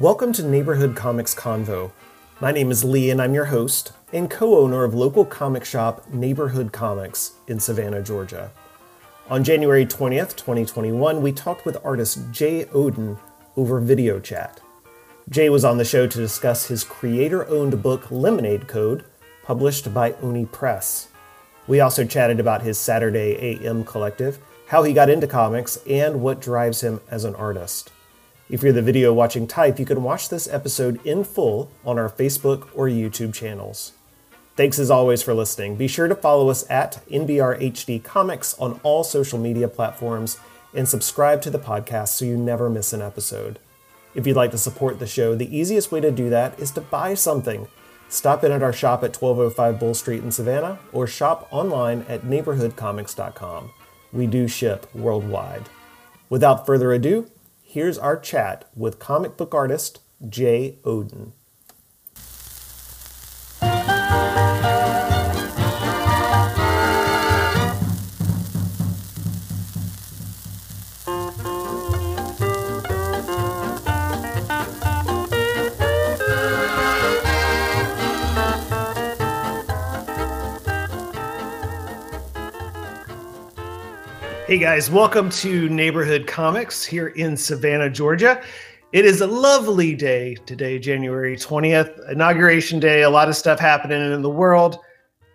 Welcome to Neighborhood Comics Convo. My name is Lee, and I'm your host and co owner of local comic shop Neighborhood Comics in Savannah, Georgia. On January 20th, 2021, we talked with artist Jey Odin over video chat. Jey was on the show to discuss his creator owned book Lemonade Code, published by Oni Press. We also chatted about his Saturday AM collective, how he got into comics, and what drives him as an artist. If you're the video watching type, you can watch this episode in full on our Facebook or YouTube channels. Thanks as always for listening. Be sure to follow us at NBRHD Comics on all social media platforms and subscribe to the podcast so you never miss an episode. If you'd like to support the show, the easiest way to do that is to buy something. Stop in at our shop at 1205 Bull Street in Savannah or shop online at neighborhoodcomics.com. We do ship worldwide. Without further ado, here's our chat with comic book artist Jey Odin. Hey guys, welcome to Neighborhood Comics here in Savannah, Georgia. It is a lovely day today, January 20th, Inauguration Day. A lot of stuff happening in the world,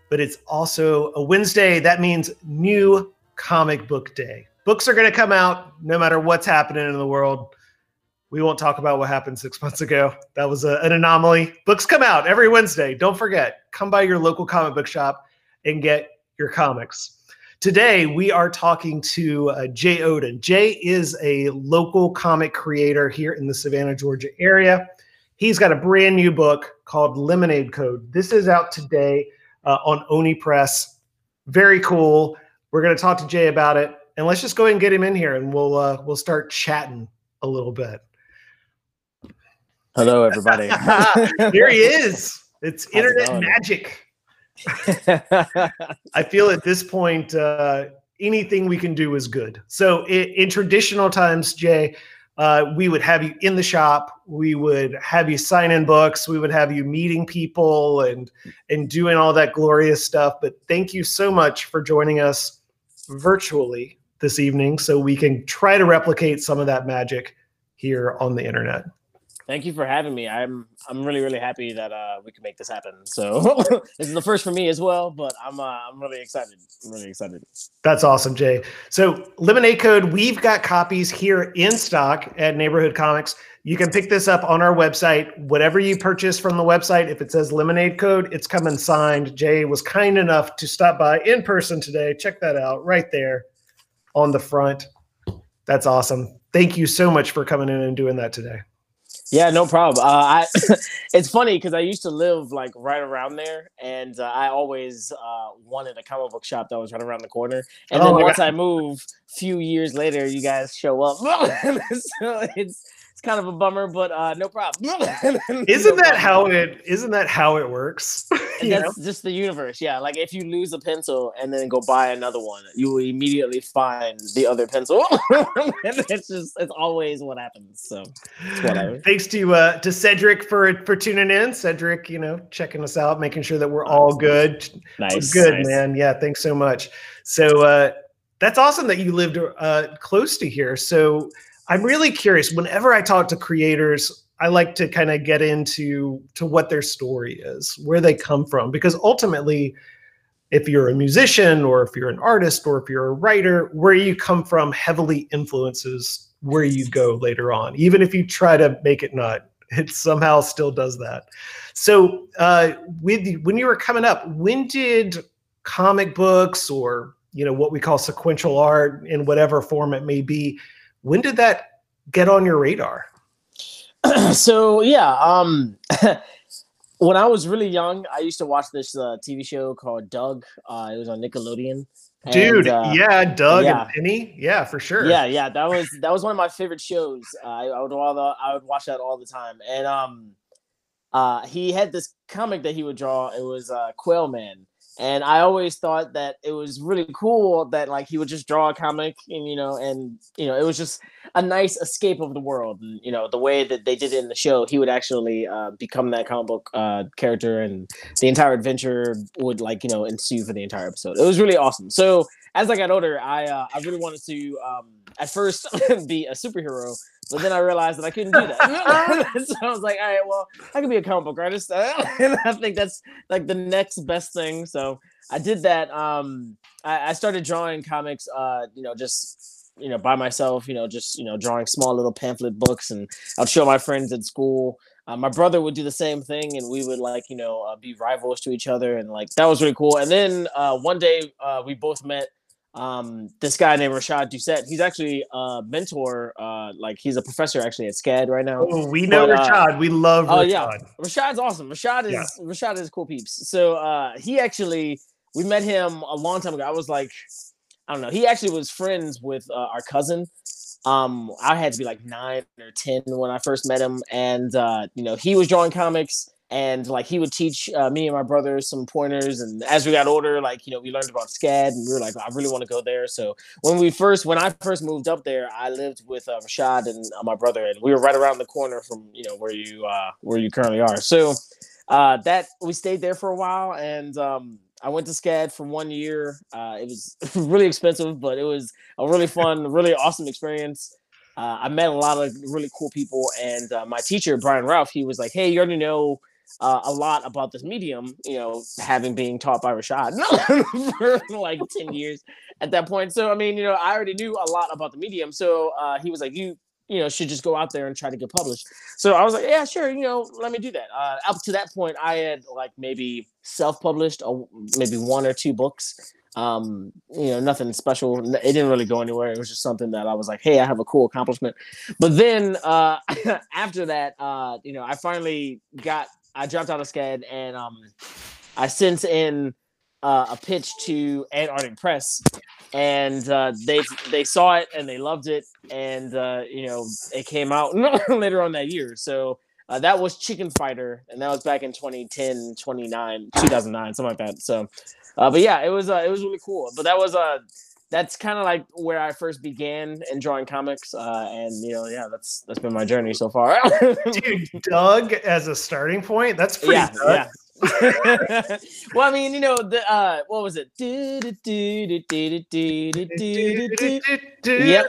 but it's also a Wednesday. That means new comic book day. Books are going to come out no matter what's happening in the world. We won't talk about what happened six months ago. That was a, an anomaly. Books come out every Wednesday. Don't forget, come by your local comic book shop and get your comics. Today, we are talking to uh, Jey Odin. Jey is a local comic creator here in the Savannah, Georgia area. He's got a brand new book called Lemonade Code. This is out today uh, on Oni Press. Very cool. We're going to talk to Jey about it, and let's just go ahead and get him in here, and we'll uh, we'll start chatting a little bit. Hello, everybody. here he is. It's How's internet it magic. I feel at this point, uh, anything we can do is good. So in, in traditional times, Jey, uh, we would have you in the shop. We would have you sign in books. We would have you meeting people and and doing all that glorious stuff. But thank you so much for joining us virtually this evening, so we can try to replicate some of that magic here on the internet. Thank you for having me. I'm I'm really really happy that uh, we can make this happen. So this is the first for me as well, but I'm uh, I'm really excited. I'm really excited. That's awesome, Jey. So Lemonade Code, we've got copies here in stock at Neighborhood Comics. You can pick this up on our website. Whatever you purchase from the website, if it says Lemonade Code, it's coming signed. Jey was kind enough to stop by in person today. Check that out right there on the front. That's awesome. Thank you so much for coming in and doing that today. Yeah, no problem. Uh, I it's funny because I used to live like right around there, and uh, I always uh, wanted a comic book shop that was right around the corner. And oh then once God. I move, few years later, you guys show up. so it's kind of a bummer, but uh, no problem. isn't no that problem. how it? Isn't that how it works? That's know? just the universe. Yeah, like if you lose a pencil and then go buy another one, you will immediately find the other pencil. it's just it's always what happens. So whatever. Thanks to uh, to Cedric for for tuning in. Cedric, you know, checking us out, making sure that we're all good. Nice, good nice. man. Yeah, thanks so much. So. uh that's awesome that you lived uh, close to here. So, I'm really curious. Whenever I talk to creators, I like to kind of get into to what their story is, where they come from, because ultimately, if you're a musician or if you're an artist or if you're a writer, where you come from heavily influences where you go later on. Even if you try to make it not, it somehow still does that. So, uh, with when you were coming up, when did comic books or you know what we call sequential art in whatever form it may be when did that get on your radar? so yeah, um, when I was really young, I used to watch this uh, TV show called Doug. Uh, it was on Nickelodeon. Dude, uh, yeah, Doug yeah. and Penny, yeah, for sure. Yeah, yeah, that was that was one of my favorite shows. Uh, I, I would all the, I would watch that all the time, and um, uh, he had this comic that he would draw. It was uh, Quail Man, and I always thought that it was really cool that like he would just draw a comic and you know and you know it was just a nice escape of the world and you know the way that they did it in the show he would actually uh, become that comic book uh, character and the entire adventure would like you know ensue for the entire episode. It was really awesome. So as I got older, I uh, I really wanted to um, at first be a superhero but then I realized that I couldn't do that. so I was like, all right, well, I could be a comic book artist. and I think that's like the next best thing. So I did that. Um, I, I started drawing comics, uh, you know, just, you know, by myself, you know, just, you know, drawing small little pamphlet books and I'd show my friends at school. Uh, my brother would do the same thing and we would like, you know, uh, be rivals to each other. And like, that was really cool. And then uh, one day uh, we both met um, this guy named Rashad Doucette. He's actually a mentor. Uh, like he's a professor actually at SCAD right now. Oh, we know but, uh, Rashad. we love. Oh Rashad. yeah, Rashad's awesome. Rashad is yeah. Rashad is cool peeps. So uh, he actually we met him a long time ago. I was like, I don't know. He actually was friends with uh, our cousin. Um, I had to be like nine or ten when I first met him, and uh, you know he was drawing comics and like he would teach uh, me and my brother some pointers and as we got older like you know we learned about scad and we were like i really want to go there so when we first when i first moved up there i lived with uh, rashad and uh, my brother and we were right around the corner from you know where you uh where you currently are so uh that we stayed there for a while and um I went to SCAD for one year. Uh, it was really expensive, but it was a really fun, really awesome experience. Uh, I met a lot of really cool people, and uh, my teacher Brian Ralph, he was like, "Hey, you already know uh, a lot about this medium, you know, having being taught by Rashad for like 10 years at that point. So, I mean, you know, I already knew a lot about the medium. So uh, he was like, you, you know, should just go out there and try to get published. So I was like, yeah, sure, you know, let me do that. Uh, up to that point, I had like maybe self-published, or maybe one or two books. Um, you know, nothing special. It didn't really go anywhere. It was just something that I was like, hey, I have a cool accomplishment. But then uh, after that, uh, you know, I finally got I dropped out of SCAD and um, I sent in uh, a pitch to Antarctic Press, and uh, they they saw it and they loved it, and uh, you know it came out later on that year. So uh, that was Chicken Fighter, and that was back in 2010, 29, 2009, something like that. So, uh, but yeah, it was uh, it was really cool. But that was a that's kind of like where I first began in drawing comics, uh, and you know, yeah, that's that's been my journey so far. Dude, Doug as a starting point, that's pretty yeah, good. Yeah. well, I mean, you know, the uh, what was it? Yep.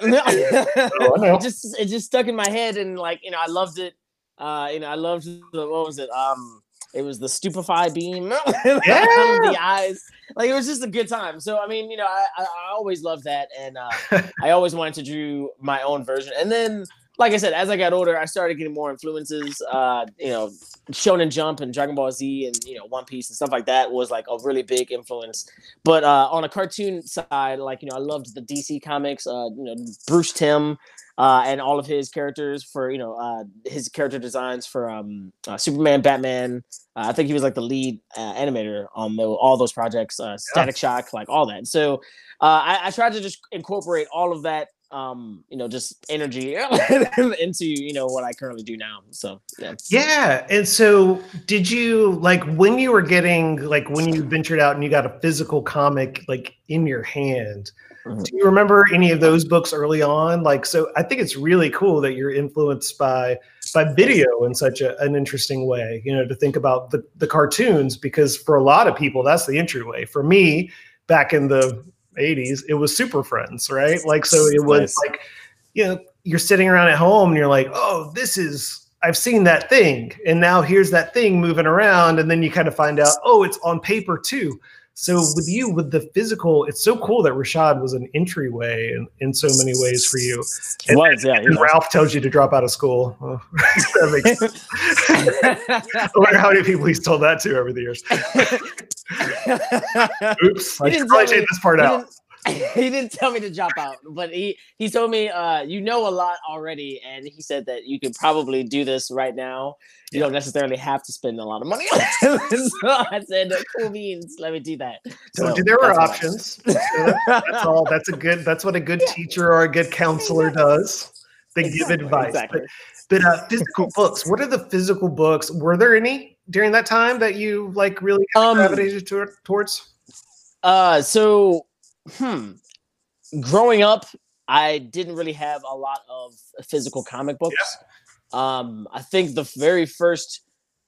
it just it just stuck in my head, and like you know, I loved it. Uh, you know, I loved the, what was it? Um, it was the stupefy beam yeah. the eyes. Like it was just a good time. So I mean, you know, I, I, always loved that, and uh, I always wanted to do my own version. And then, like I said, as I got older, I started getting more influences. Uh, you know, Shonen Jump and Dragon Ball Z and you know One Piece and stuff like that was like a really big influence. But uh, on a cartoon side, like you know, I loved the DC comics. Uh, you know, Bruce Timm uh, and all of his characters for you know uh, his character designs for um, uh, Superman, Batman. Uh, I think he was like the lead uh, animator on the, all those projects, uh, Static yeah. Shock, like all that. So I, I tried to just incorporate all of that um you know just energy into you know what i currently do now so yeah yeah and so did you like when you were getting like when you ventured out and you got a physical comic like in your hand Mm-hmm. Do you remember any of those books early on? Like, so I think it's really cool that you're influenced by by video in such a, an interesting way. You know, to think about the the cartoons because for a lot of people that's the entryway. For me, back in the '80s, it was Super Friends, right? Like, so it was nice. like, you know, you're sitting around at home and you're like, oh, this is I've seen that thing, and now here's that thing moving around, and then you kind of find out, oh, it's on paper too. So with you, with the physical, it's so cool that Rashad was an entryway in, in so many ways for you. And, was, yeah. And Ralph tells you to drop out of school. Oh, I wonder how many people he's told that to over the years. Oops, I should probably take this part out. he didn't tell me to drop out, but he he told me uh, you know a lot already, and he said that you could probably do this right now. You yeah. don't necessarily have to spend a lot of money. so I said, "Cool beans, let me do that." So, so there were options. so that's all. That's a good. That's what a good teacher or a good counselor does. They exactly. give advice. Exactly. But, but uh, physical books. What are the physical books? Were there any during that time that you like really um, gravitated towards? Uh, so, hmm, growing up, I didn't really have a lot of physical comic books. Yeah. Um, I think the very first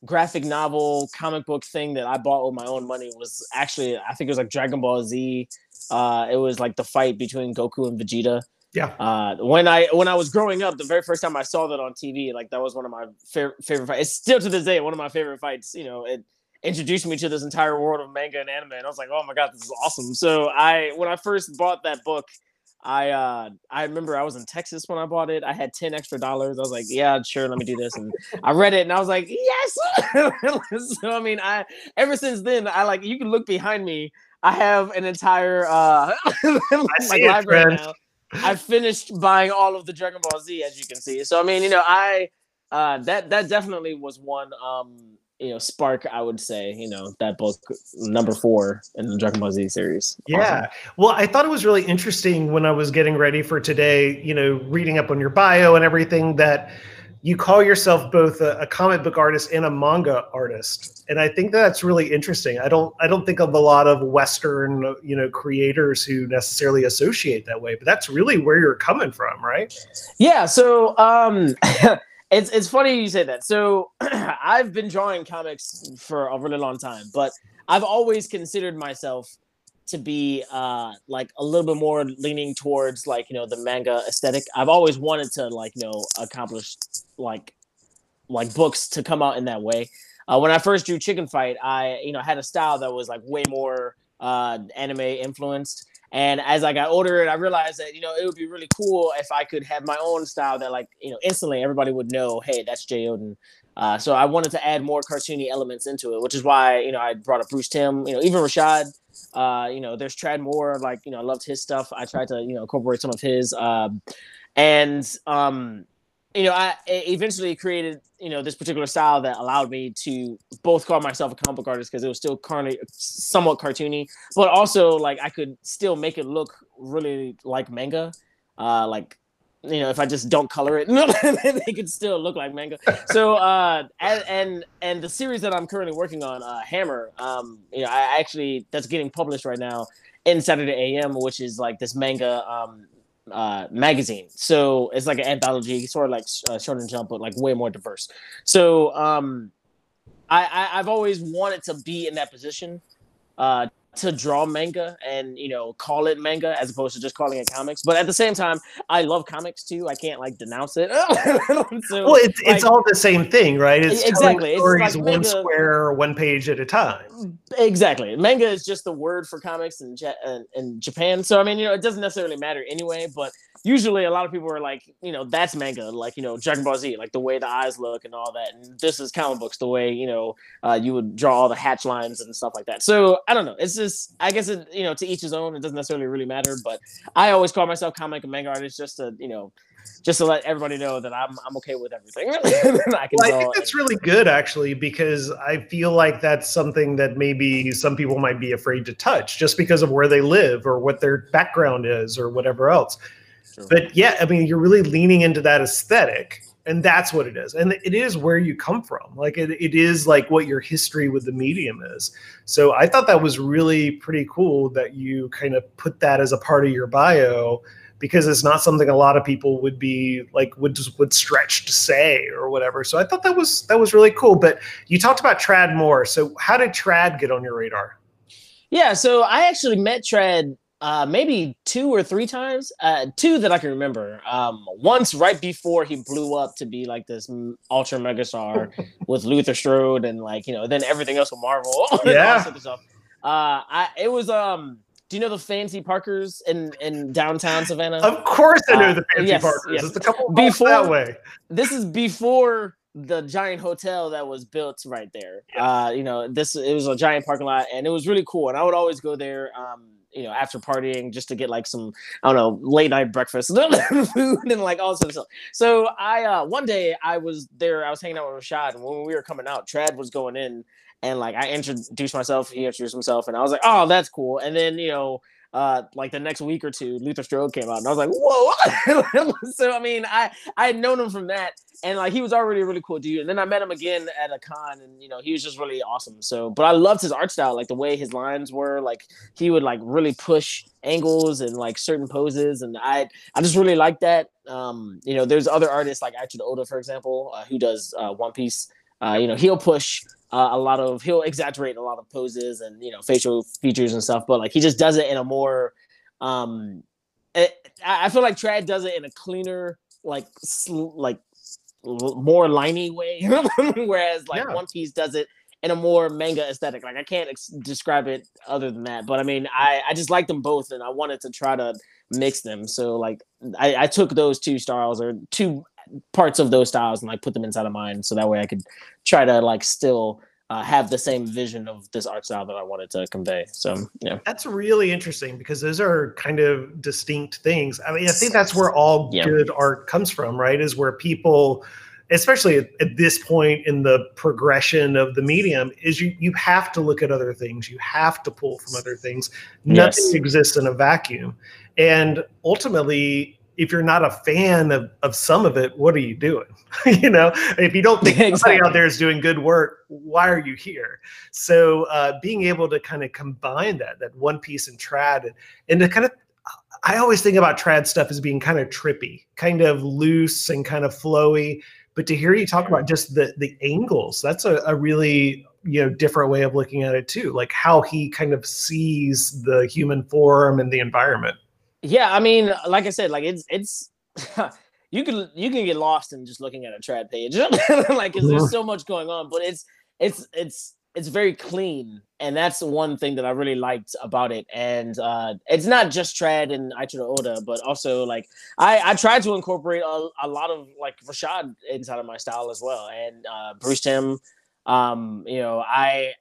graphic novel comic book thing that I bought with my own money was actually I think it was like Dragon Ball Z. Uh, it was like the fight between Goku and Vegeta. Yeah. Uh, when I when I was growing up, the very first time I saw that on TV, like that was one of my favorite favorite fights. It's still to this day one of my favorite fights. You know, it introduced me to this entire world of manga and anime, and I was like, oh my god, this is awesome. So I when I first bought that book, I uh I remember I was in Texas when I bought it. I had 10 extra dollars. I was like, yeah, sure, let me do this. And I read it and I was like, yes. so I mean, I ever since then, I like you can look behind me. I have an entire uh like library now. I finished buying all of the Dragon Ball Z, as you can see. So I mean, you know, I uh that that definitely was one um you know spark i would say you know that book number four in the dragon ball z series yeah awesome. well i thought it was really interesting when i was getting ready for today you know reading up on your bio and everything that you call yourself both a, a comic book artist and a manga artist. And i think that's really interesting. I don't i don't think of a lot of western you know creators who necessarily associate that way but that's really where you're coming from right? Yeah so um It's it's funny you say that. So I've been drawing comics for a really long time, but I've always considered myself to be uh like a little bit more leaning towards like you know the manga aesthetic. I've always wanted to like you know accomplish like like books to come out in that way. Uh, when I first drew Chicken Fight, I you know had a style that was like way more uh anime influenced and as I got older, I realized that you know it would be really cool if I could have my own style that like you know instantly everybody would know, hey, that's Jey Odin. Uh, so I wanted to add more cartoony elements into it, which is why you know I brought up Bruce Timm, you know even Rashad. Uh, you know, there's Tradd Moore, like you know I loved his stuff. I tried to you know incorporate some of his, um, and um, you know, I eventually created, you know, this particular style that allowed me to both call myself a comic book artist because it was still of somewhat cartoony, but also like I could still make it look really like manga. Uh, like, you know, if I just don't color it, they could still look like manga. So, uh, and, and and the series that I'm currently working on, uh, Hammer, um, you know, I actually that's getting published right now in Saturday AM, which is like this manga um uh, magazine. So it's like an anthology, sort of like uh, Shonen Jump, but like way more diverse. So um, I, I have always wanted to be in that position. Uh, to draw manga and you know call it manga as opposed to just calling it comics. But at the same time i love comics too. I can't like denounce it. So, well it's, like, it's all the same thing right? It's exactly. Stories it's like one square one page at a time. Exactly. Manga is just the word for comics in, in, in japan. So i mean you know it doesn't necessarily matter anyway but usually a lot of people are like, you know, that's manga, like, you know, Dragon Ball Z, like the way the eyes look and all that. And this is comic books, the way, you know, uh, you would draw all the hatch lines and stuff like that. So I don't know. It's just, I guess, it, you know, to each his own. It doesn't necessarily really matter. But I always call myself comic and manga artist just to, you know, just to let everybody know that I'm I'm okay with everything. I, well, I think that's really good actually because I feel like that's something that maybe some people might be afraid to touch just because of where they live or what their background is or whatever else. But yeah, I mean, you're really leaning into that aesthetic, and that's what it is. And it is where you come from. Like it, it is like what your history with the medium is. So I thought that was really pretty cool that you kind of put that as a part of your bio because it's not something a lot of people would be like would just would stretch to say or whatever. So I thought that was that was really cool. But you talked about Tradd Moore. So how did Tradd get on your radar? Yeah, so I actually met Tradd uh, maybe two or three times. Uh, two that I can remember. Um, once right before he blew up to be like this ultra megastar with Luther Strode and like you know then everything else with Marvel. Yeah. Uh, I it was um. Do you know the Fancy Parkers in, in downtown Savannah? Of course, I know uh, the Fancy yes, Parkers. Yes. It's a couple before that way. This is before the giant hotel that was built right there. Yeah. Uh, you know, this it was a giant parking lot, and it was really cool. And I would always go there. Um, you know, after partying just to get like some, I don't know, late night breakfast food and like all sorts of stuff. So I uh one day I was there, I was hanging out with Rashad, and when we were coming out, Tradd was going in and like I introduced myself, he introduced himself, and I was like, Oh, that's cool. And then, you know, uh, like the next week or two, Luther Strode came out, and I was like, whoa. so I mean, I I had known him from that, and like he was already a really cool dude. And then I met him again at a con, and you know he was just really awesome. So, but I loved his art style, like the way his lines were. Like he would like really push angles and like certain poses, and I I just really like that. Um, you know, there's other artists like Eiichiro Oda, for example, uh, who does uh, One Piece. Uh, you know, he'll push uh, a lot of he'll exaggerate a lot of poses and you know facial features and stuff, but like he just does it in a more um it, I feel like Tradd does it in a cleaner, like sl- like more liney way, whereas like yeah. One Piece does it in a more manga aesthetic. Like I can't ex- describe it other than that, but I mean, I I just like them both, and I wanted to try to mix them. So like I, I took those two styles or two parts of those styles and like put them inside of mine, so that way I could try to like still uh, have the same vision of this art style that I wanted to convey. So yeah, that's really interesting because those are kind of distinct things. I mean, I think that's where all yeah. good art comes from, right? Is where people, especially at, at, this point in the progression of the medium, is you you have to look at other things. You have to pull from other things. Nothing yes. exists in a vacuum, and ultimately if you're not a fan of, of some of it, what are you doing? you know, if you don't think exactly. somebody out there is doing good work, why are you here? So uh, being able to kind of combine that, that one piece and Tradd and, and to kind of, I always think about Tradd stuff as being kind of trippy, kind of loose and kind of flowy. But to hear you talk about just the the angles, that's a, a really you know different way of looking at it too. Like how he kind of sees the human form and the environment. Yeah, I mean, like I said, like it's it's you can you can get lost in just looking at a Tradd page, like because there's so much going on. But it's it's it's it's very clean, and that's the one thing that I really liked about it. And uh, it's not just Tradd and Eiichiro Oda, but also like I I tried to incorporate a, a lot of like Rashad inside of my style as well, and uh, Bruce Timm. Um, you know, I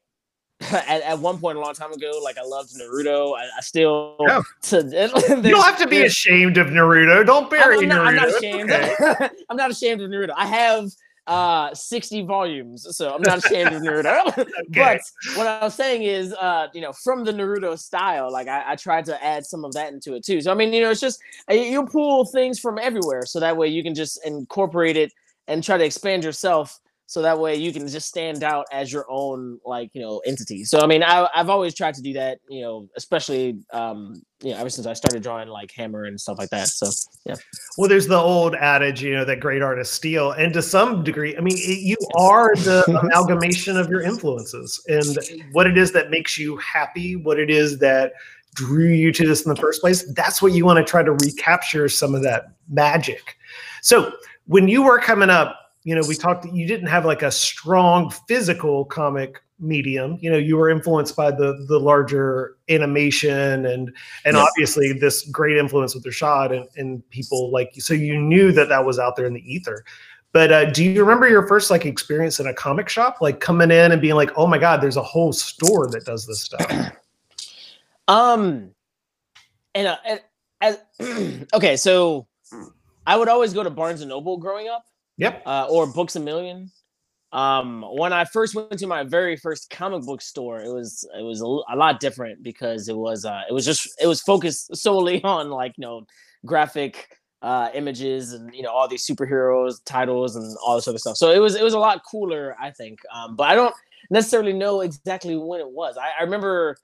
at, at one point a long time ago, like I loved Naruto. I, I still yeah. to, you don't have to be ashamed of Naruto. Don't bury I'm, not, Naruto. I'm not ashamed. Okay. I'm not ashamed of Naruto. I have uh 60 volumes so i'm not ashamed of naruto okay. but what i was saying is uh you know from the naruto style like I, I tried to add some of that into it too so i mean you know it's just uh, you pull things from everywhere so that way you can just incorporate it and try to expand yourself so that way you can just stand out as your own like you know entity. So i mean I, i've always tried to do that you know especially um you know ever since i started drawing like hammer and stuff like that so yeah. Well there's the old adage you know that great artists steal and to some degree i mean it, you are the amalgamation of your influences and what it is that makes you happy what it is that drew you to this in the first place that's what you want to try to recapture some of that magic. So when you were coming up you know, we talked you didn't have like a strong physical comic medium. You know, you were influenced by the the larger animation and and yes. obviously this great influence with Rashad and, and people like so you knew that that was out there in the ether. But uh, do you remember your first like experience in a comic shop, like coming in and being like, "Oh my God, there's a whole store that does this stuff"? um, and, uh, and as okay, so I would always go to Barnes and Noble growing up, Yep. Uh, or Books a Million. Um, when I first went to my very first comic book store, it was it was a, a lot different because it was uh, it was just it was focused solely on like you know graphic uh, images and you know all these superheroes titles and all this other stuff. So it was it was a lot cooler, I think. Um, but I don't necessarily know exactly when it was. I, I remember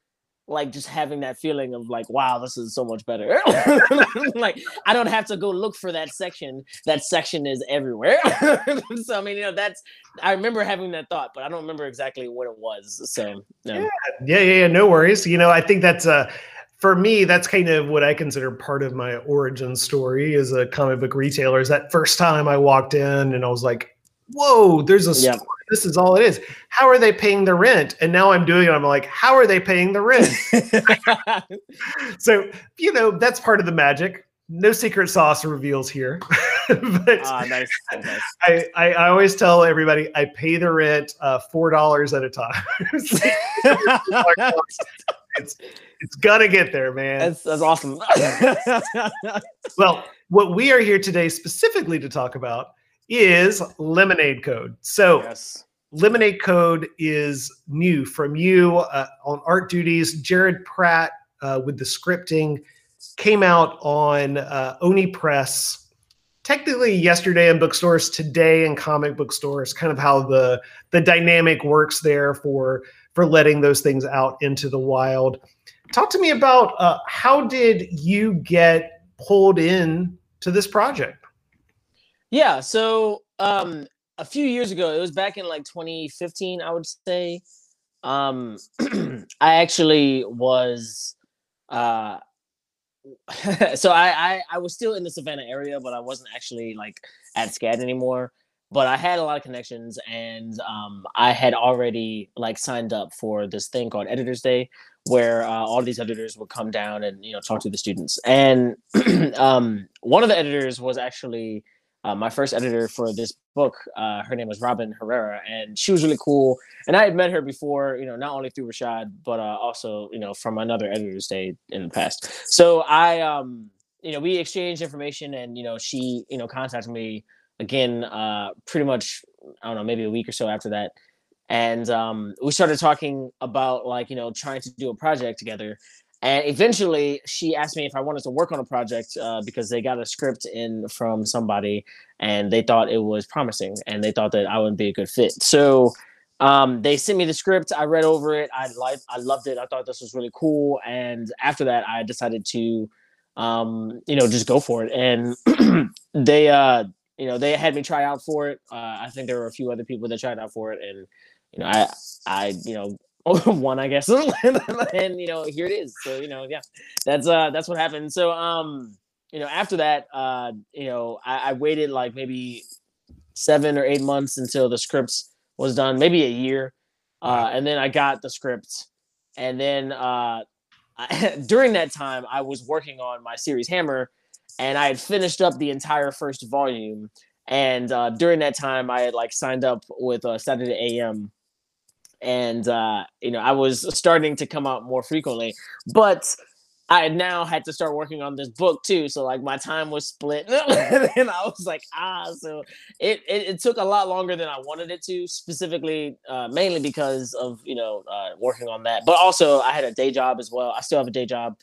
like just having that feeling of like wow this is so much better like i don't have to go look for that section that section is everywhere so i mean you know that's i remember having that thought but i don't remember exactly what it was so no. yeah. yeah yeah yeah no worries you know i think that's uh for me, that's kind of what I consider part of my origin story as a comic book retailer. Is that first time I walked in and I was like, whoa, there's a yep. This is all it is. How are they paying the rent? And now I'm doing it. I'm like, how are they paying the rent? so, you know, that's part of the magic. No secret sauce reveals here. but ah, nice. nice. I, I, I, always tell everybody I pay the rent uh, $4 at a time. it's, it's gonna get there, man. That's, that's awesome. well, what we are here today specifically to talk about is Lemonade Code. So, yes. Lemonade Code is new from you uh, on art duties. Jared Pratt uh, with the scripting. Came out on uh, Oni Press technically yesterday in bookstores, today in comic book stores. Kind of how the the dynamic works there for for letting those things out into the wild. Talk to me about uh, how did you get pulled in to this project? Yeah, so um, a few years ago, it was back in like 2015, I would say. Um, I actually was, uh, so I, I I was still in the Savannah area, but I wasn't actually like at SCAD anymore. But I had a lot of connections, and um, I had already like signed up for this thing called Editors Day, where uh, all these editors would come down and you know talk to the students. And um, one of the editors was actually uh, my first editor for this book. Uh, her name was Robin Herrera, and she was really cool. And I had met her before, you know, not only through Rashad, but uh, also, you know, from another editor's day in the past. So I, um, you know, we exchanged information, and you know, she, you know, contacted me again, uh, pretty much, I don't know, maybe a week or so after that. And um, we started talking about like, you know, trying to do a project together. And eventually, she asked me if I wanted to work on a project uh, because they got a script in from somebody and they thought it was promising and they thought that I would be a good fit. So um, they sent me the script. I read over it. I liked, I loved it. I thought this was really cool. And after that, I decided to, um, you know, just go for it. And they, uh, you know, they had me try out for it. Uh, I think there were a few other people that tried out for it, and you know, I, I, you know, one, I guess, and you know, here it is. So you know, yeah, that's uh, that's what happened. So um, you know, after that, uh, you know, I, I waited like maybe seven or eight months until the scripts was done, maybe a year, uh, and then I got the scripts, and then uh, I, during that time, I was working on my series Hammer, and I had finished up the entire first volume. And uh, during that time, I had like signed up with uh, Saturday AM and uh, you know I was starting to come out more frequently, but I now had to start working on this book too. So like my time was split, and I was like, ah, so it, it, it took a lot longer than I wanted it to, specifically uh, mainly because of you know uh, working on that, but also I had a day job as well. I still have a day job,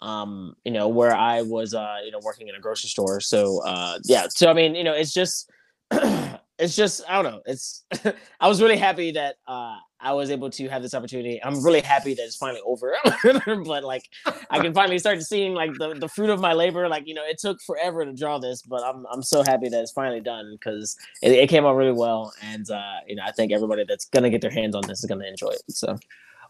um, you know, where I was uh, you know working in a grocery store. So uh, yeah, so I mean, you know, it's just. it's just I don't know. It's I was really happy that uh, I was able to have this opportunity. I'm really happy that it's finally over. but like I can finally start seeing like the, the fruit of my labor. Like, you know, it took forever to draw this, but I'm I'm so happy that it's finally done because it, it, came out really well. And uh, you know, I think everybody that's gonna get their hands on this is gonna enjoy it. So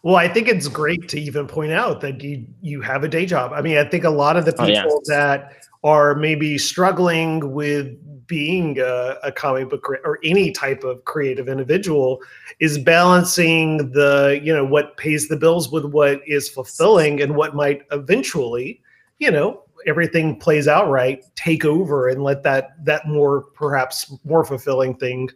well, I think it's great to even point out that you you have a day job. I mean, I think a lot of the people oh, yeah. that are maybe struggling with being a, a, comic book or any type of creative individual is balancing the you know what pays the bills with what is fulfilling and what might eventually you know everything plays out right take over and let that that more perhaps more fulfilling thing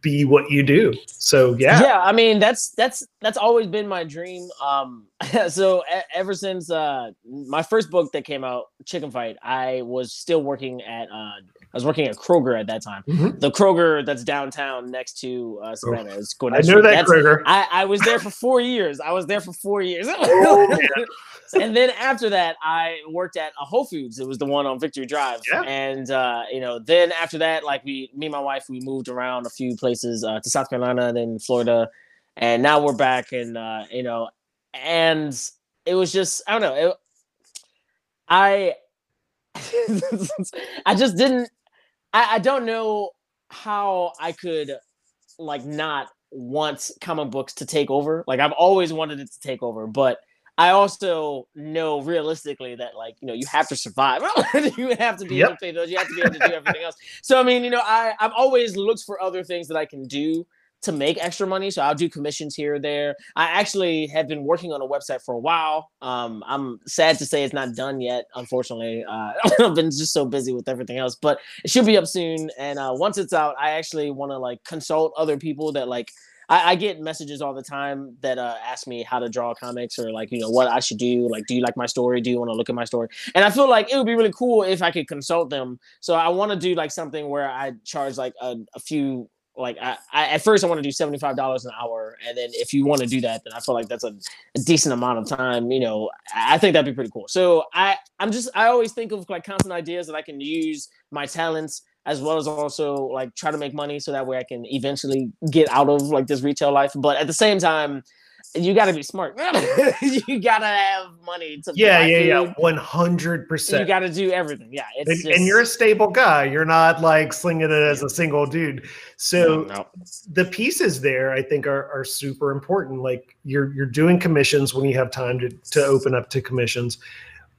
be what you do. So yeah. Yeah, I mean that's that's that's always been my dream. Um so a- ever since uh my first book that came out, Chicken Fight, I was still working at uh I was working at Kroger at that time. Mm-hmm. The Kroger that's downtown next to uh, Savannah. Oh, I know that Kroger. I, I was there for four years. I was there for four years. oh, and then after that, I worked at a Whole Foods. It was the one on Victory Drive. Yeah. And uh, you know, then after that, like we, me and my wife, we moved around a few places uh, to South Carolina, then Florida, and now we're back. And uh, you know, and it was just I don't know. It, I I just didn't I, I don't know how I could like not want comic books to take over. Like I've always wanted it to take over, but I also know realistically that like you know you have to survive. you have to be yep. able to pay those. You have to be able to do everything else. So I mean, you know, I I've always looked for other things that I can do to make extra money. So I'll do commissions here or there. I actually have been working on a website for a while. Um, I'm sad to say it's not done yet, unfortunately. Uh, I've been just so busy with everything else, but it should be up soon. And uh, once it's out, I actually want to like consult other people that like. I, I get messages all the time that uh, ask me how to draw comics or like you know what I should do. Like, do you like my story? Do you want to look at my story? And I feel like it would be really cool if I could consult them. So I want to do like something where I charge like a, a few like I, I at first I want to do seventy five dollars an hour, and then if you want to do that, then I feel like that's a, a, decent amount of time. You know, I think that'd be pretty cool. So I I'm just I always think of like constant ideas that I can use my talents as well as also like try to make money so that way I can eventually get out of like this retail life. But at the same time, you got to be smart. you got to have money to yeah, yeah, yeah, one hundred percent. You got to do everything. Yeah, and, just... and, you're a stable guy. You're not like slinging it as a single dude. So no, no. the pieces there, I think, are are super important. Like you're you're doing commissions when you have time to to open up to commissions.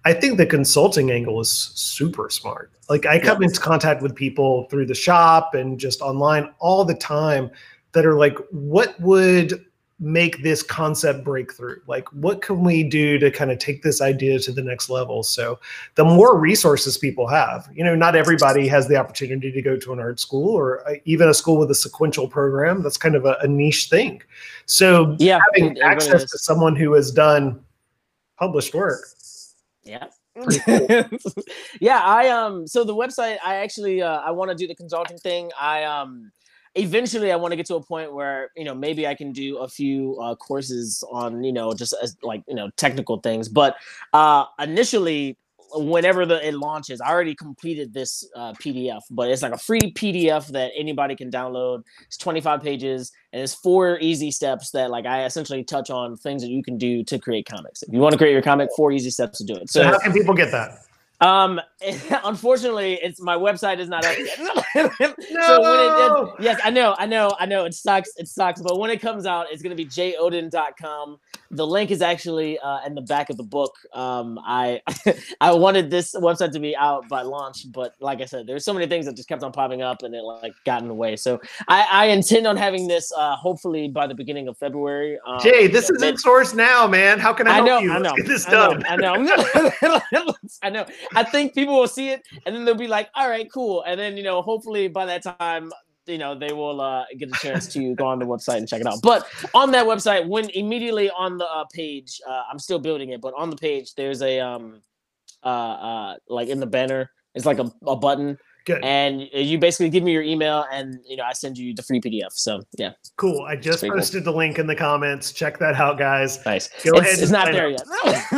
I think the consulting angle is super smart. Like I come yeah. into contact with people through the shop and just online all the time that are like, what would make this concept breakthrough? Like, what can we do to kind of take this idea to the next level? So, the more resources people have, you know, not everybody has the opportunity to go to an art school or uh, even a school with a sequential program. That's kind of a, a niche thing. So, yeah, having access to someone who has done published work. Yeah. Cool. yeah, I um so the website I actually uh I want to do the consulting thing. I um eventually I want to get to a point where you know maybe I can do a few uh, courses on you know just as like you know technical things. But uh, initially, whenever the it launches, I already completed this uh, PDF, but it's like a free PDF that anybody can download. It's 25 pages and it's four easy steps that like I essentially touch on things that you can do to create comics. If you want to create your comic, four easy steps to do it. So, so how can people get that? Um, unfortunately, it's my website is not up yet. no! So when it, it, yes, I know, I know, I know. It sucks. It sucks. But when it comes out, it's gonna be joden.com. The link is actually uh, in the back of the book. Um, I I wanted this website to be out by launch, but like I said, there's so many things that just kept on popping up, and it like got in the way. So I, I intend on having this uh, hopefully by the beginning of February. Um, Jey, this is in source now, man. How can I I know, you? I know, get this done. I know. I know. I know. I think people will see it and then they'll be like, all right, cool. And then, you know, hopefully by that time, you know, they will uh, get a chance to go on the website and check it out. But on that website, when immediately on the uh, page, uh, I'm still building it, but on the page, there's a, um, uh, uh, like in the banner, it's like a, a button. Good. And you basically give me your email, and you know I send you the free PDF. So yeah. Cool. I just posted cool. the link in the comments. Check that out, guys. Nice. Go it's, ahead. It's not there yet.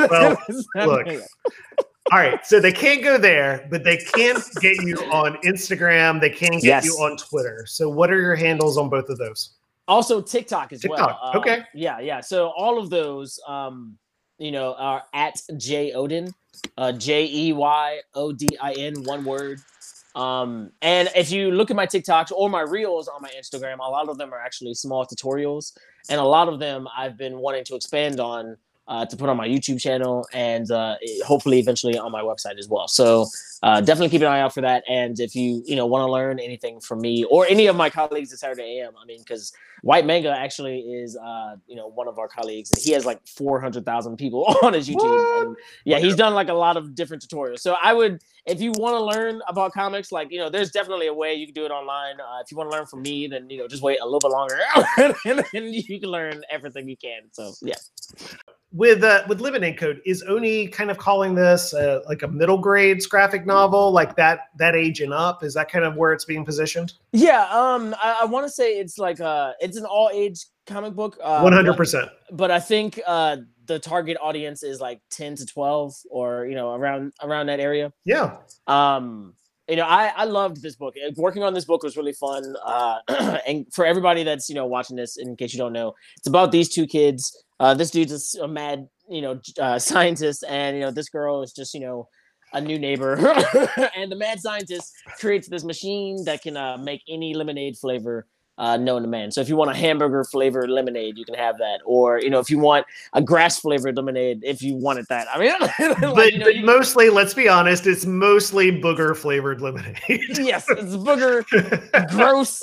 well, look. All right, so they can't go there, but they can get you on Instagram. They can get yes. you on Twitter. So, what are your handles on both of those? Also, TikTok as TikTok. well. Uh, okay. Yeah, yeah. So all of those, um, you know, are at Jey Odin, uh, J E Y O D I N, one word. Um, and if you look at my TikToks or my reels on my Instagram, a lot of them are actually small tutorials, and a lot of them I've been wanting to expand on uh, to put on my YouTube channel and uh, hopefully eventually on my website as well. So uh, definitely keep an eye out for that. And if you you know want to learn anything from me or any of my colleagues at Saturday AM, I mean, because Whyt Manga actually is uh, you know one of our colleagues, and he has like four hundred thousand people on his YouTube. And yeah, he's done like a lot of different tutorials. So I would, if you want to learn about comics, like you know, there's definitely a way you can do it online. Uh, if you want to learn from me, then you know, just wait a little bit longer, and, and you can learn everything you can. So yeah with uh, with Lemonade Code, is Oni kind of calling this uh, like a middle grades graphic novel, like that that age and up? Is that kind of where it's being positioned? Yeah, um, I, I want to say it's like uh it's an all age comic book. Uh, One hundred percent. But I think uh the target audience is like ten to twelve, or you know around around that area. Yeah. Um, you know, I I loved this book. Working on this book was really fun. Uh, and for everybody that's you know watching this, in case you don't know, it's about these two kids uh, this dude's a, mad, you know, uh, scientist, and you know, this girl is just, you know, a new neighbor. and the mad scientist creates this machine that can uh, make any lemonade flavor uh, known to man. So if you want a hamburger flavored lemonade, you can have that. Or you know, if you want a grass flavored lemonade, if you wanted that. I mean, like, but, you know, but you, mostly, let's be honest, it's mostly booger flavored lemonade. yes, it's booger, gross,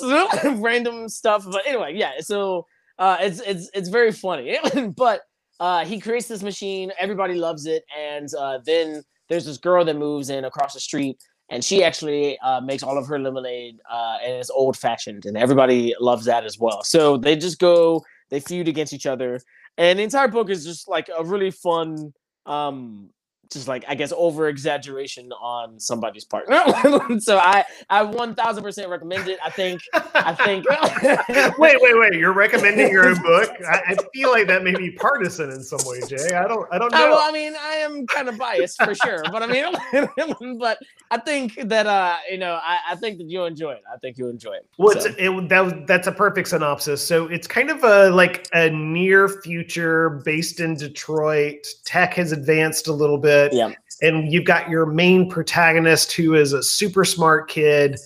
random stuff. But anyway, yeah. So uh, it's it's it's very funny, but uh, he creates this machine. Everybody loves it, and uh, then there's this girl that moves in across the street, and she actually uh, makes all of her lemonade, uh, and it's old fashioned, and everybody loves that as well. So they just go, they feud against each other, and the entire book is just like a really fun um, just like I guess over exaggeration on somebody's part. so I I one thousand percent recommend it. I think I think. wait, wait, wait! You're recommending your own book? I, I, feel like that may be partisan in some way, Jey. I don't I don't know. well, I mean, I am kind of biased for sure, but I mean, but I think that uh you know I, I think that you'll enjoy it. I think you'll enjoy it. Well, so. it, that that's a perfect synopsis. So it's kind of a like a near future based in Detroit. Tech has advanced a little bit it. Yeah. And you've got your main protagonist who is a super smart kid,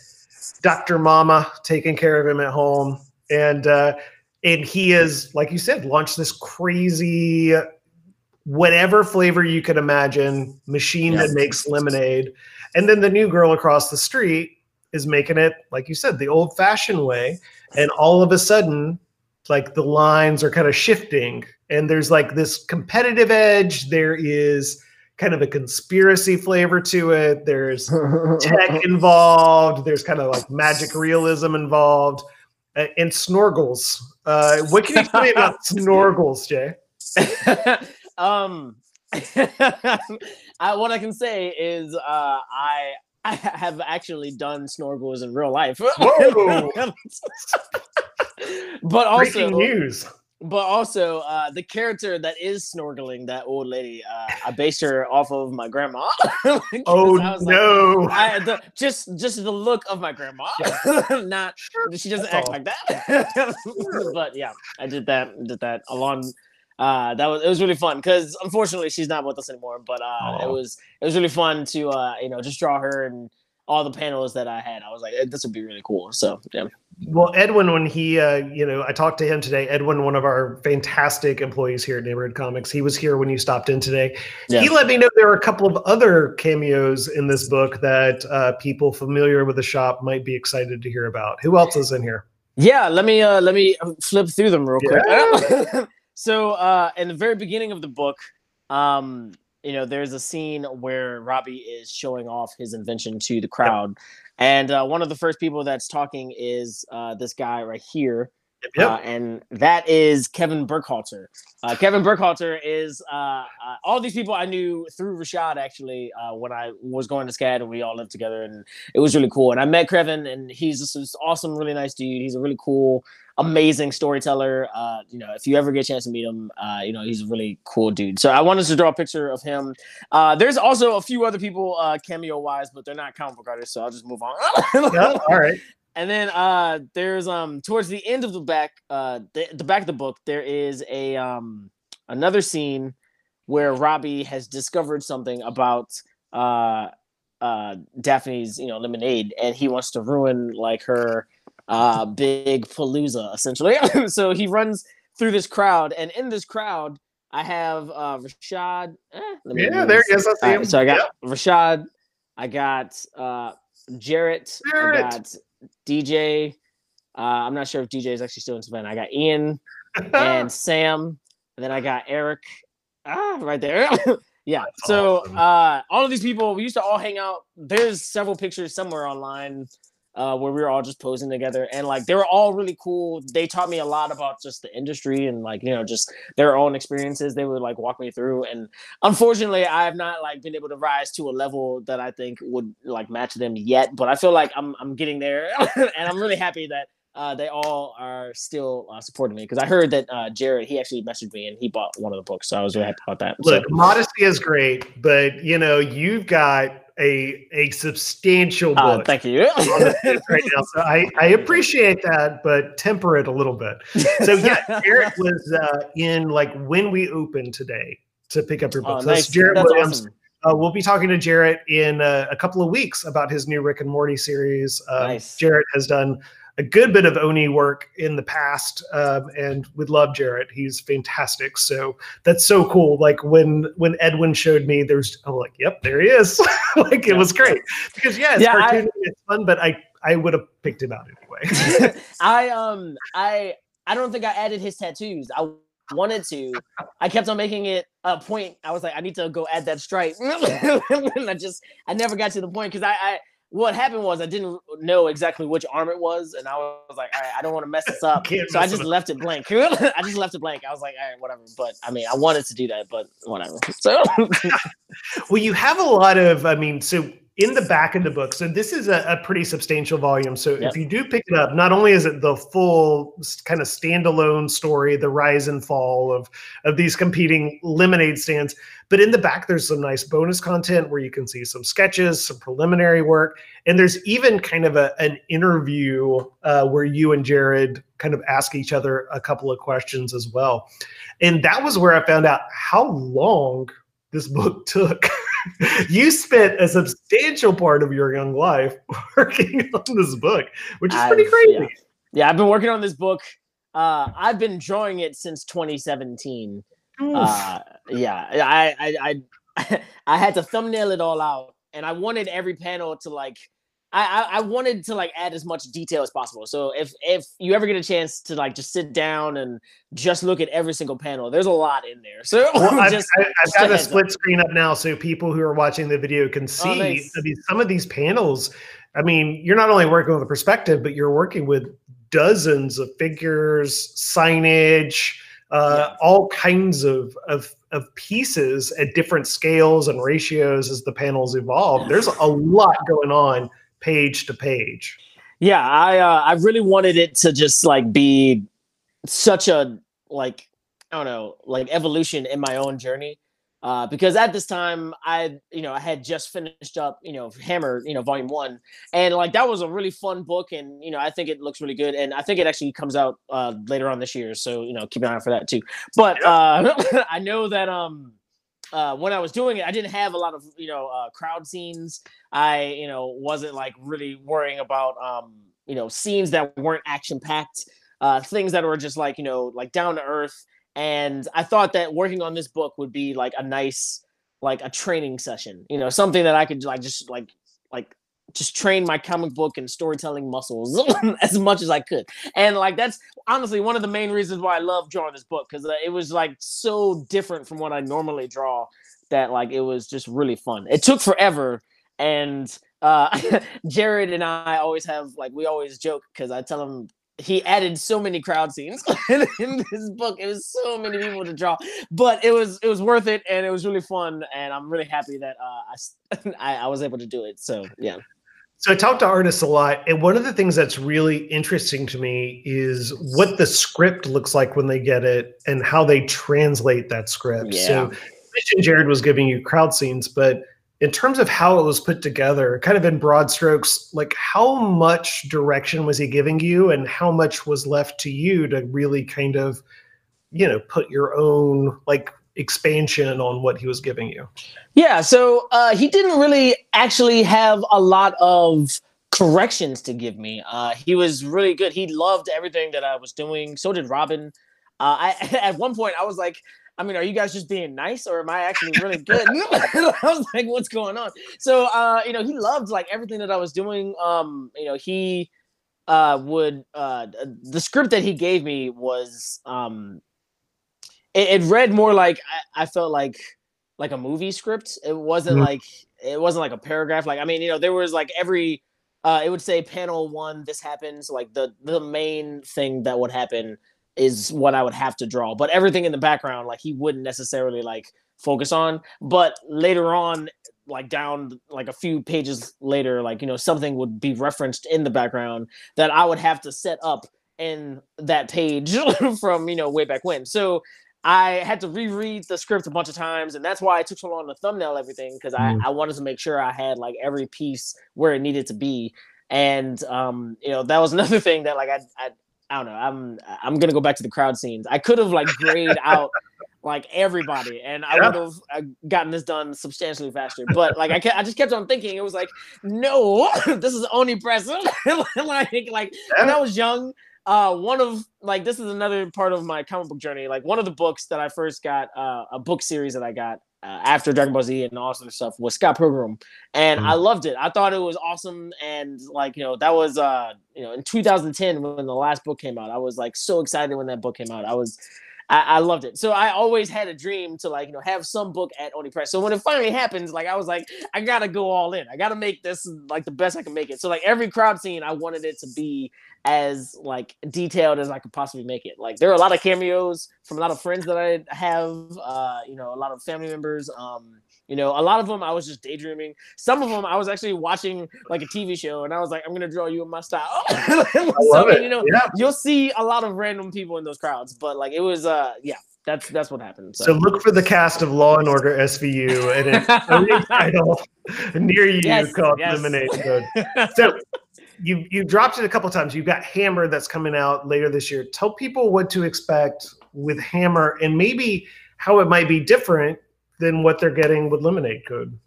Dr. Mama taking care of him at home. And uh, and he is, like you said, launched this crazy whatever flavor you could imagine machine yeah. that makes lemonade. And then the new girl across the street is making it, like you said, the old fashioned way. And all of a sudden, like the lines are kind of shifting and there's like this competitive edge. There is kind of a conspiracy flavor to it. There's tech involved. There's kind of like magic realism involved, and Snorgles. Uh, what can you tell me about Snorgles, Jey? um, I, what I can say is uh, I I have actually done Snorgles in real life. but also Breaking news but also uh, the character that is snorkeling that old lady uh, i based her off of my grandma. Oh no like, I, the, just just the look of my grandma. Not she doesn't That's act all. like that. But yeah i did that did that along uh, that was it was really fun. Because unfortunately she's not with us anymore but uh, it was it was really fun to uh, you know just draw her and all the panels that I had. I was like, this would be really cool. So yeah. Well, Edwin, when he, uh, you know, I talked to him today. Edwin, one of our fantastic employees here at Neighborhood Comics, he was here when you stopped in today. Yeah. He let me know there are a couple of other cameos in this book that uh, people familiar with the shop might be excited to hear about. Who else is in here? Yeah, let me uh, let me flip through them real yeah. quick. so, uh, in the very beginning of the book, um, you know, there's a scene where Robbie is showing off his invention to the crowd. Yep. And uh, one of the first people that's talking is uh, this guy right here. Yep. Uh, and that is Kevin Burkhalter. Uh, Kevin Burkhalter is uh, uh, all these people I knew through Rashad actually when I was going to SCAD and we all lived together and it was really cool. And I met Kevin and he's just this awesome, really nice dude. He's a really cool amazing storyteller. Uh, you know, if you ever get a chance to meet him, uh, you know, he's a really cool dude. So I wanted to draw a picture of him. Uh, there's also a few other people uh, cameo wise, but they're not comic book artists, so I'll just move on. yeah, all right. And then uh, there's um towards the end of the back uh the, the back of the book there is a um another scene where Robbie has discovered something about uh uh Daphne's you know lemonade and he wants to ruin like her uh, big palooza essentially. so he runs through this crowd, and in this crowd, I have uh, Rashad. Eh, yeah, there he is. I right, so I got yep. Rashad. I got uh, Jarrett. Jarrett. I got DJ. Uh, I'm not sure if DJ is actually still in Savannah. I got Ian and Sam. And then I got Eric. Ah, right there. yeah. That's so awesome. uh, all of these people, we used to all hang out. There's several pictures somewhere online uh, where we were all just posing together and like they were all really cool. They taught me a lot about just the industry and like you know just their own experiences. They would like walk me through, and unfortunately, I have not like been able to rise to a level that I think would like match them yet. But I feel like I'm I'm getting there, and I'm really happy that uh, they all are still uh, supporting me because I heard that uh, Jarrett he actually messaged me and he bought one of the books, so I was really happy about that. Look, so. modesty is great, but you know you've got a a substantial uh, book. thank you. right now, so I I appreciate that, but temper it a little bit. So yeah, Jarrett was uh, in like when we opened today to pick up your book. Oh, so nice. Jarrett That's Williams. Awesome. Uh, we'll be talking to Jarrett in uh, a couple of weeks about his new Rick and Morty series. Uh, nice. Jarrett has done a good bit of Oni work in the past, um, and we love Jarrett. He's fantastic. So that's so cool. Like when when Edwin showed me, there's I'm like, yep, there he is. like it was great because yeah, it's yeah, cartoony, I, it's fun, but I I would have picked him out anyway. I um I I don't think I added his tattoos. I wanted to. I kept on making it a point. I was like, I need to go add that stripe. and I just I never got to the point because I, I what happened was I didn't know exactly which arm it was, and I was like, all right, I don't want to mess this up, so I just left it blank. I just left it blank. I was like, all right, whatever. But I mean, I wanted to do that, but whatever. So, well, you have a lot of, I mean, so in the back of the book. So this is a, a pretty substantial volume. So yep. if you do pick it up, not only is it the full kind of standalone story, the rise and fall of of these competing lemonade stands, but in the back there's some nice bonus content where you can see some sketches, some preliminary work, and there's even kind of a, an interview uh, where you and Jarrett kind of ask each other a couple of questions as well. And that was where I found out how long this book took. you spent a substantial part of your young life working on this book, which is pretty crazy. Yeah. yeah. I've been working on this book. Uh, I've been drawing it since 2017. Uh, yeah, I, I, I, I had to thumbnail it all out, and I wanted every panel to like I, I wanted to like add as much detail as possible. So if if you ever get a chance to like just sit down and just look at every single panel, there's a lot in there. So well, I've, just, I've, I've got a split up. screen up now, so people who are watching the video can oh, see. Oh, nice. Some of these panels. I mean, you're not only working with a perspective, but you're working with dozens of figures, signage, uh, yeah. all kinds of, of of pieces at different scales and ratios as the panels evolve. There's a lot going on page to page. Yeah, I uh, I really wanted it to just like be such a like I don't know like evolution in my own journey. Uh, because at this time I, you know, I had just finished up, you know, Hammer, you know, Volume One, and like that was a really fun book, and you know, I think it looks really good, and I think it actually comes out uh, later on this year, so you know, keep an eye out for that too. But uh, I know that um, uh, when I was doing it, I didn't have a lot of you know uh, crowd scenes. I you know wasn't like really worrying about um, you know scenes that weren't action packed, uh, things that were just like you know like down to earth. And I thought that working on this book would be like a nice like a training session, you know, something that I could like just like like just train my comic book and storytelling muscles as much as I could. And like that's honestly one of the main reasons why I love drawing this book because uh, it was like so different from what I normally draw that like it was just really fun. It took forever and uh Jarrett and I always have like we always joke because I tell him he added so many crowd scenes in, this book. It was so many people to draw, but it was it was worth it and it was really fun. And I'm really happy that uh, I, I I was able to do it. So yeah. So I talk to artists a lot, and one of the things that's really interesting to me is what the script looks like when they get it and how they translate that script. Yeah. So Jarrett was giving you crowd scenes, but in terms of how it was put together, kind of in broad strokes, like how much direction was he giving you and how much was left to you to really kind of, you know, put your own like expansion on what he was giving you? Yeah, so uh, he didn't really actually have a lot of corrections to give me. Uh, he was really good. He loved everything that I was doing. So did Robin. Uh, I at one point I was like, I mean, are you guys just being nice or am I actually really good? I was like, what's going on? So, uh, you know, he loved like everything that I was doing. Um, you know, he uh would uh the script that he gave me was um it, it read more like I, I, felt like like a movie script. It wasn't mm-hmm. like it wasn't like a paragraph. Like I mean, you know, there was like every uh, it would say panel one, this happens. Like the the main thing that would happen is what I would have to draw. But everything in the background, like he wouldn't necessarily like focus on. But later on, like down like a few pages later, like you know, something would be referenced in the background that I would have to set up in that page from you know way back when. So I had to reread the script a bunch of times, and that's why I took so long to thumbnail everything because mm. I, I wanted to make sure I had like every piece where it needed to be. And um, you know, that was another thing that like I, I I don't know. I'm I'm gonna go back to the crowd scenes. I could have like grayed out like everybody, and I would have uh, gotten this done substantially faster. But like I, kept, I just kept on thinking, it was like, no, this is only omnipresent. like like when I was young, uh, one of like this is another part of my comic book journey. Like one of the books that I first got, uh, a book series that I got uh, after Dragon Ball Z and all this of stuff was Scott Pilgrim, and mm. I loved it. I thought it was awesome, and like you know that was uh you know in 2010 when the last book came out, I was like so excited when that book came out. I was I, I, loved it. So I always had a dream to like you know have some book at Oni Press. So when it finally happens, like I was like, I gotta go all in. I gotta make this like the best I can make it. So like every crowd scene, I wanted it to be as like detailed as I could possibly make it. Like there are a lot of cameos from a lot of friends that I have. Uh, you know, a lot of family members. Um, you know, a lot of them I was just daydreaming. Some of them I was actually watching like a TV show, and I was like, I'm gonna draw you in my style. I so, you know, yeah. you'll see a lot of random people in those crowds, but like it was, uh, yeah, that's that's what happened. So. so, look for the cast of Law and Order SVU and a title near you yes, called yes. Lemonade Code. So you you dropped it a couple times. You've got Hammer that's coming out later this year. Tell people what to expect with Hammer and maybe how it might be different than what they're getting with Lemonade Code.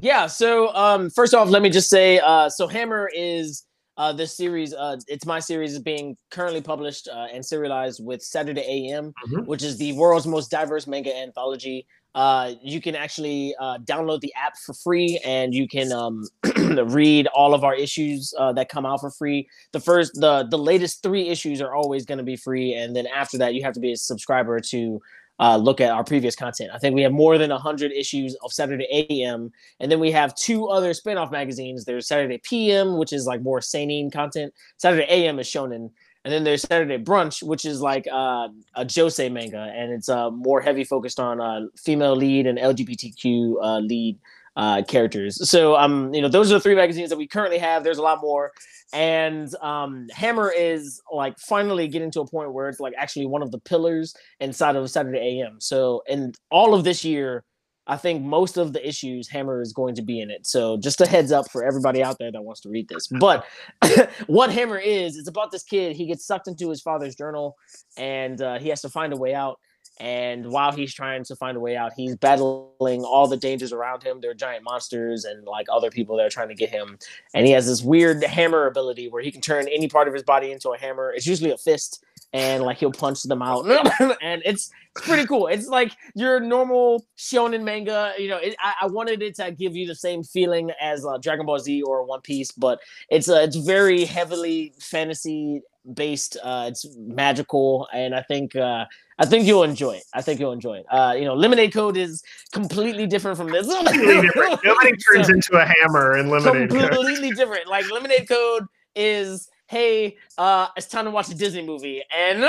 Yeah. So um, first off, let me just say, uh, so Hammer is uh, this series. Uh, it's my series is being currently published uh, and serialized with Saturday AM, mm-hmm. which is the world's most diverse manga anthology. Uh, you can actually uh, download the app for free, and you can um, read all of our issues uh, that come out for free. The first, the the latest three issues are always going to be free, and then after that, you have to be a subscriber to uh, look at our previous content. I think we have more than 100 issues of Saturday AM. And then we have two other spinoff magazines. There's Saturday PM, which is like more seinen content. Saturday AM is shonen. And then there's Saturday Brunch, which is like uh, a josei manga. And it's uh, more heavy focused on uh, female lead and LGBTQ uh, lead uh, characters. So um, you know, those are the three magazines that we currently have. There's a lot more, and um, Hammer is like finally getting to a point where it's like actually one of the pillars inside of Saturday AM. So in all of this year, I think most of the issues Hammer is going to be in it. So just a heads up for everybody out there that wants to read this. But what Hammer is, it's about this kid. He gets sucked into his father's journal, and uh, he has to find a way out. And while he's trying to find a way out, he's battling all the dangers around him. There are giant monsters and like other people that are trying to get him. And he has this weird hammer ability where he can turn any part of his body into a hammer. It's usually a fist, and like he'll punch them out. and it's pretty cool. It's like your normal shonen manga. You know, it, I, I, wanted it to give you the same feeling as uh, Dragon Ball Z or One Piece, but it's uh, it's very heavily fantasy based. Uh, it's magical, and I think uh, I think you'll enjoy it. I think you'll enjoy it. Uh, you know, Lemonade Code is completely different from this. completely different. Nobody turns so, into a hammer in Lemonade completely Code. Completely different. Like Lemonade Code is hey, uh, it's time to watch a Disney movie. And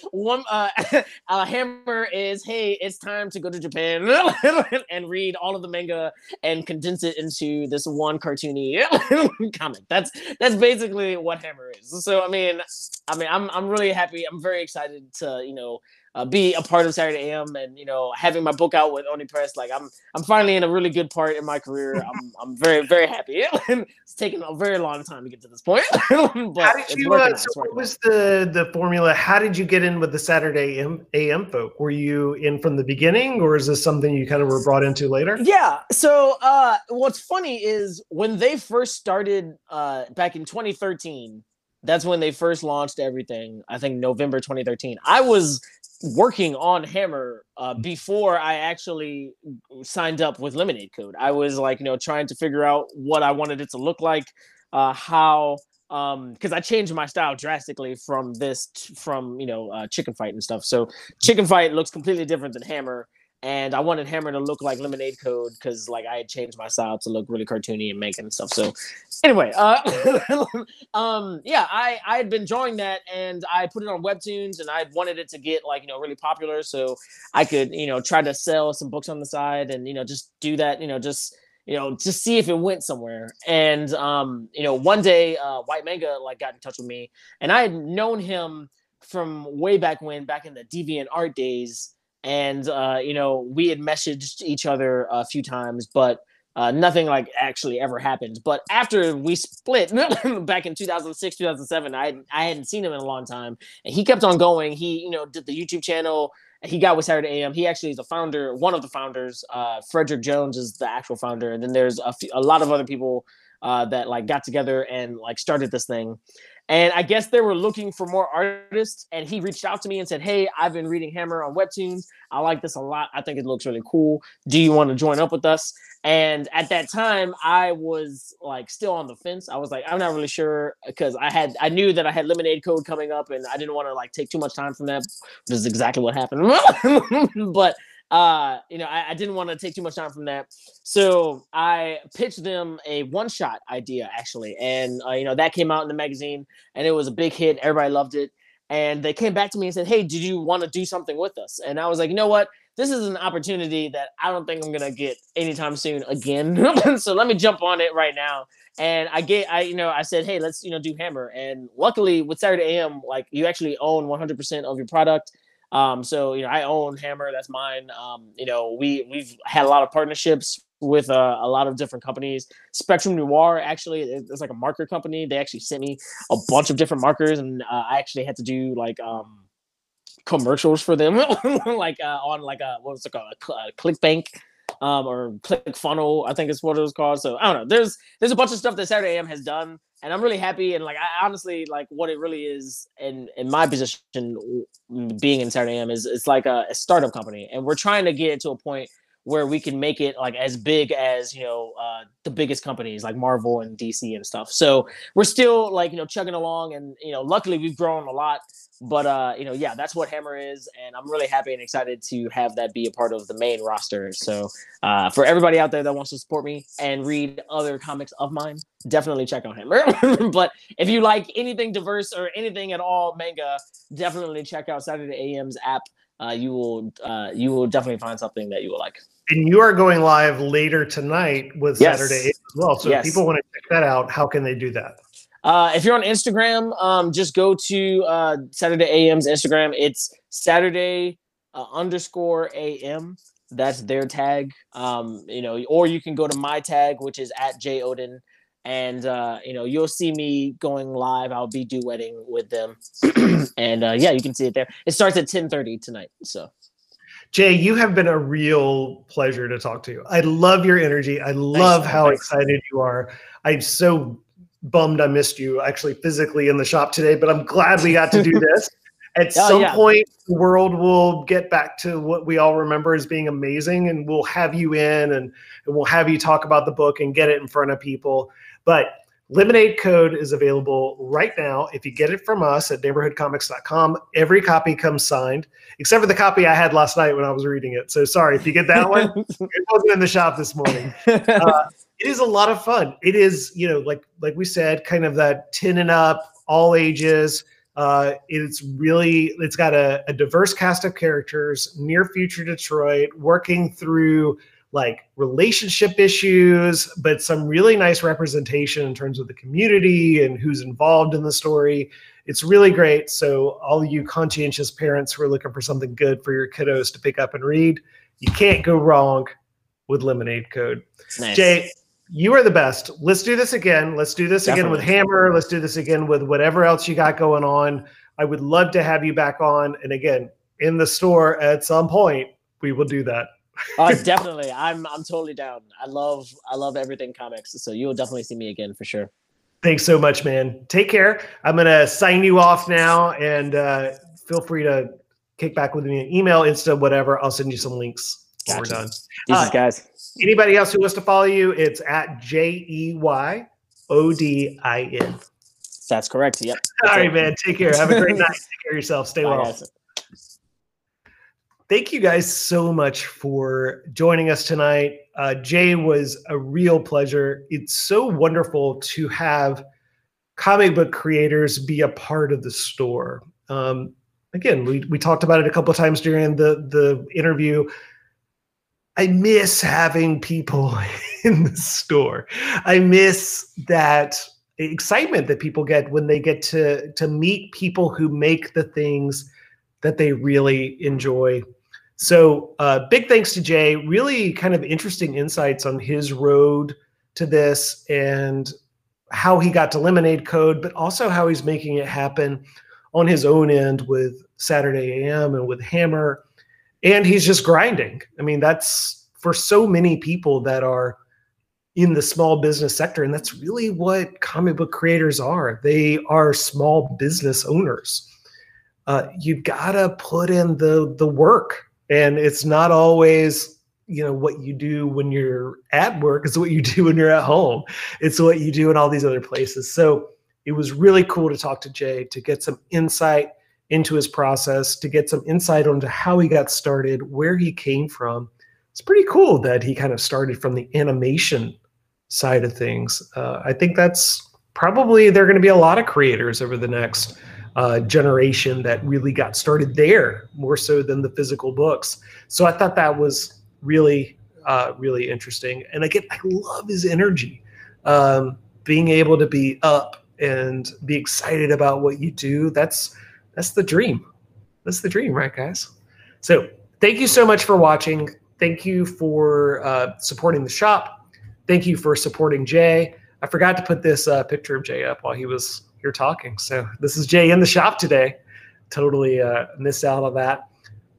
one uh, uh, Hammer is, hey, it's time to go to Japan and read all of the manga and condense it into this one cartoony comic. That's that's basically what Hammer is. So I mean, I mean, I'm I'm really happy. I'm very excited to you know uh, be a part of Saturday AM and you know having my book out with Oni Press. Like I'm I'm finally in a really good part in my career. I'm I'm very very happy. it's taken a very long time to get to this point. but How did you? Uh, so what was the the formula? How did you get in with the Saturday AM, AM folk? Were you in from the beginning, or is this something you kind of were brought into later? Yeah. So uh, what's funny is when they first started uh, back in 2013 that's when they first launched everything i think november 2013 i was working on Hammer uh, before I actually signed up with Lemonade Code. I was like, you know, trying to figure out what I wanted it to look like, uh, how, um, because I changed my style drastically from this, t- from you know, uh, Chicken Fight and stuff. So Chicken Fight looks completely different than Hammer and I wanted Hammer to look like Lemonade Code because like I had changed my style to look really cartoony and making and stuff. So anyway, uh, um, yeah, I I had been drawing that and I put it on Webtoons and I wanted it to get like you know really popular so I could you know try to sell some books on the side and you know just do that you know just you know just see if it went somewhere and um you know one day uh Whyt Manga like got in touch with me and i had known him from way back when back in the DeviantArt days and uh, you know we had messaged each other a few times, but uh, nothing like actually ever happened. But after we split back in 2006, 2007, I I hadn't seen him in a long time, and he kept on going. He you know did the YouTube channel. He got with Saturday AM. He actually is the founder, one of the founders. Uh, Frederick Jones is the actual founder, and then there's a, a lot of other people uh, that like got together and like started this thing. And I guess they were looking for more artists. And he reached out to me and said, Hey, I've been reading Hammer on Webtoons. I like this a lot. I think it looks really cool. Do you want to join up with us? And at that time, I was like still on the fence. I was like, I'm not really sure because I had I knew that I had lemonade code coming up and I didn't want to like take too much time from that. This is exactly what happened. but uh, you know, I, I didn't want to take too much time from that. So I pitched them a one shot idea actually. And, uh, you know, that came out in the magazine and it was a big hit. Everybody loved it. And they came back to me and said, Hey, did you want to do something with us? And I was like, you know what? This is an opportunity that I don't think I'm gonna get anytime soon again. so let me jump on it right now. And I get, I you know, I said, hey, let's you know do Hammer. And luckily with Saturday AM, like you actually own 100% of your product. Um, so you know, I own Hammer, that's mine. Um, you know, we we've had a lot of partnerships with uh, a lot of different companies. Spectrum Noir actually, it's like a marker company. They actually sent me a bunch of different markers, and uh, I actually had to do like um, commercials for them, like uh, on like a what was it called, a, ClickBank um, or Click Funnel, I think is what it was called. So I don't know. There's there's a bunch of stuff that Saturday AM has done, and I'm really happy. And like I honestly like what it really is in in my position, being in Saturday AM is it's like a, a startup company, and we're trying to get to a point where we can make it like as big as you know uh, the biggest companies like Marvel and DC and stuff. So we're still like you know chugging along, and you know luckily we've grown a lot. But uh, you know, yeah, that's what Hammer is, and I'm really happy and excited to have that be a part of the main roster. So uh, for everybody out there that wants to support me and read other comics of mine, definitely check out Hammer. but if you like anything diverse or anything at all manga, definitely check out Saturday AM's app. Uh, you will uh, you will definitely find something that you will like. And you are going live later tonight with yes. Saturday as well. So yes. if people want to check that out, how can they do that? Uh, if you're on Instagram, um, just go to uh, Saturday AM's Instagram. It's Saturday uh, underscore AM. That's their tag. Um, you know, or you can go to my tag, which is at Jey Odin, and uh, you know you'll see me going live. I'll be duetting with them, and uh, yeah, you can see it there. It starts at 10:30 tonight. So. Jey, you have been a real pleasure to talk to. I love your energy. I love how excited you are. I'm so bummed I missed you actually physically in the shop today, but I'm glad we got to do this. At oh, some yeah. point, the world will get back to what we all remember as being amazing, and we'll have you in and, and we'll have you talk about the book and get it in front of people. But Lemonade Code is available right now. If you get it from us at neighborhoodcomics.com, every copy comes signed, except for the copy I had last night when I was reading it. So sorry if you get that one. it wasn't in the shop this morning. Uh, it is a lot of fun. It is, you know, like like we said, kind of that tin and up, all ages. Uh, it's really it's got a, a diverse cast of characters, near future Detroit, working through like relationship issues, but some really nice representation in terms of the community and who's involved in the story. It's really great. So, all you conscientious parents who are looking for something good for your kiddos to pick up and read, you can't go wrong with Lemonade Code. Nice. Jey, you are the best. Let's do this again. Let's do this Definitely. again with Hammer. Let's do this again with whatever else you got going on. I would love to have you back on. And again, in the store at some point, we will do that. oh, definitely. I'm I'm totally down. I love I love everything comics. So you'll definitely see me again for sure. Thanks so much, man. Take care. I'm gonna sign you off now, and uh, feel free to kick back with me an email, Insta, whatever. I'll send you some links gotcha. we're done. These uh, guys. Anybody else who wants to follow you, it's at J E Y O D I N. That's correct. Yep. That's All right, it. man. Take care. Have a great night. Take care of yourself. Stay well. Guys. Thank you guys so much for joining us tonight. Uh, Jey was a real pleasure. It's so wonderful to have comic book creators be a part of the store. Um, again, we, we talked about it a couple times during the the interview. I miss having people in the store. I miss that excitement that people get when they get to to meet people who make the things that they really enjoy. So, uh, big thanks to Jey. Really, kind of interesting insights on his road to this and how he got to Lemonade Code, but also how he's making it happen on his own end with Saturday AM and with Hammer and he's just grinding. I mean, that's for so many people that are in the small business sector. And that's really what comic book creators are. They are small business owners. Uh, you gotta put in the the work, and it's not always you know what you do when you're at work. It's what you do when you're at home. It's what you do in all these other places. So it was really cool to talk to Jey to get some insight into his process, to get some insight onto how he got started, where he came from. It's pretty cool that he kind of started from the animation side of things. Uh, I think that's probably there are going to be a lot of creators over the next uh, generation that really got started there more so than the physical books. So I thought that was really, uh, really interesting. And again, I love his energy. Um, being able to be up and be excited about what you do, that's that's the dream. That's the dream, right, guys? So thank you so much for watching. Thank you for uh, supporting the shop thank you for supporting Jey. I forgot to put this uh, picture of Jey up while he was here talking. So this is Jey in the shop today. Totally uh, missed out on that.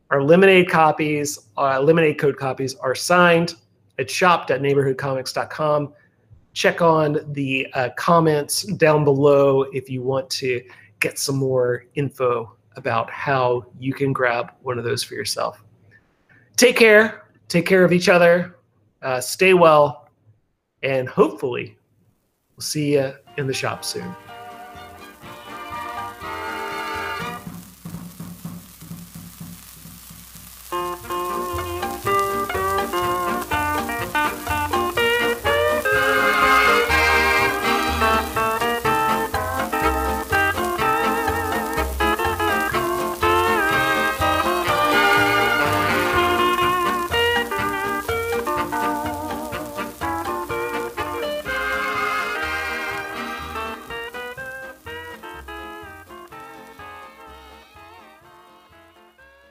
Our lemonade copies, uh, lemonade code copies are signed at shop.neighborhoodcomics.com. Check on the uh, comments down below if you want to get some more info about how you can grab one of those for yourself. Take care. Take care of each other. Uh, stay well and hopefully we'll see you in the shop soon.